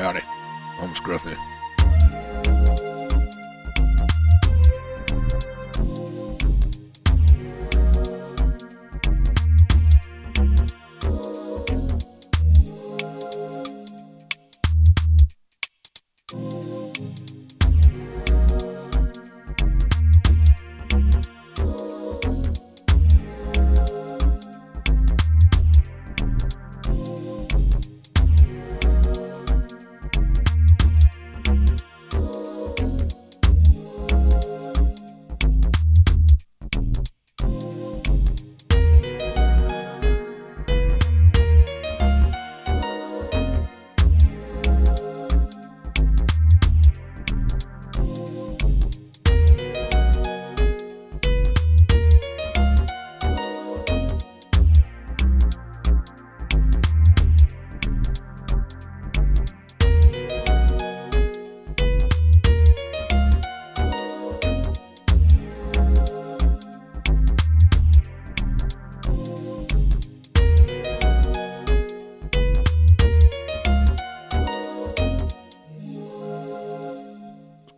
Howdy, I'm Scruffy.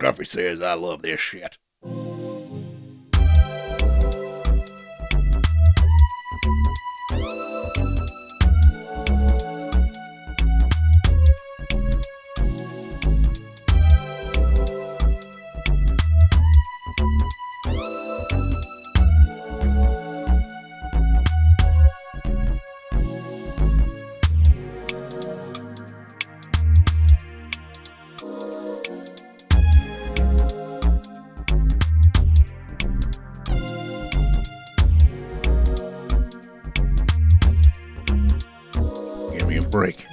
Scruffy says I love this shit. Break.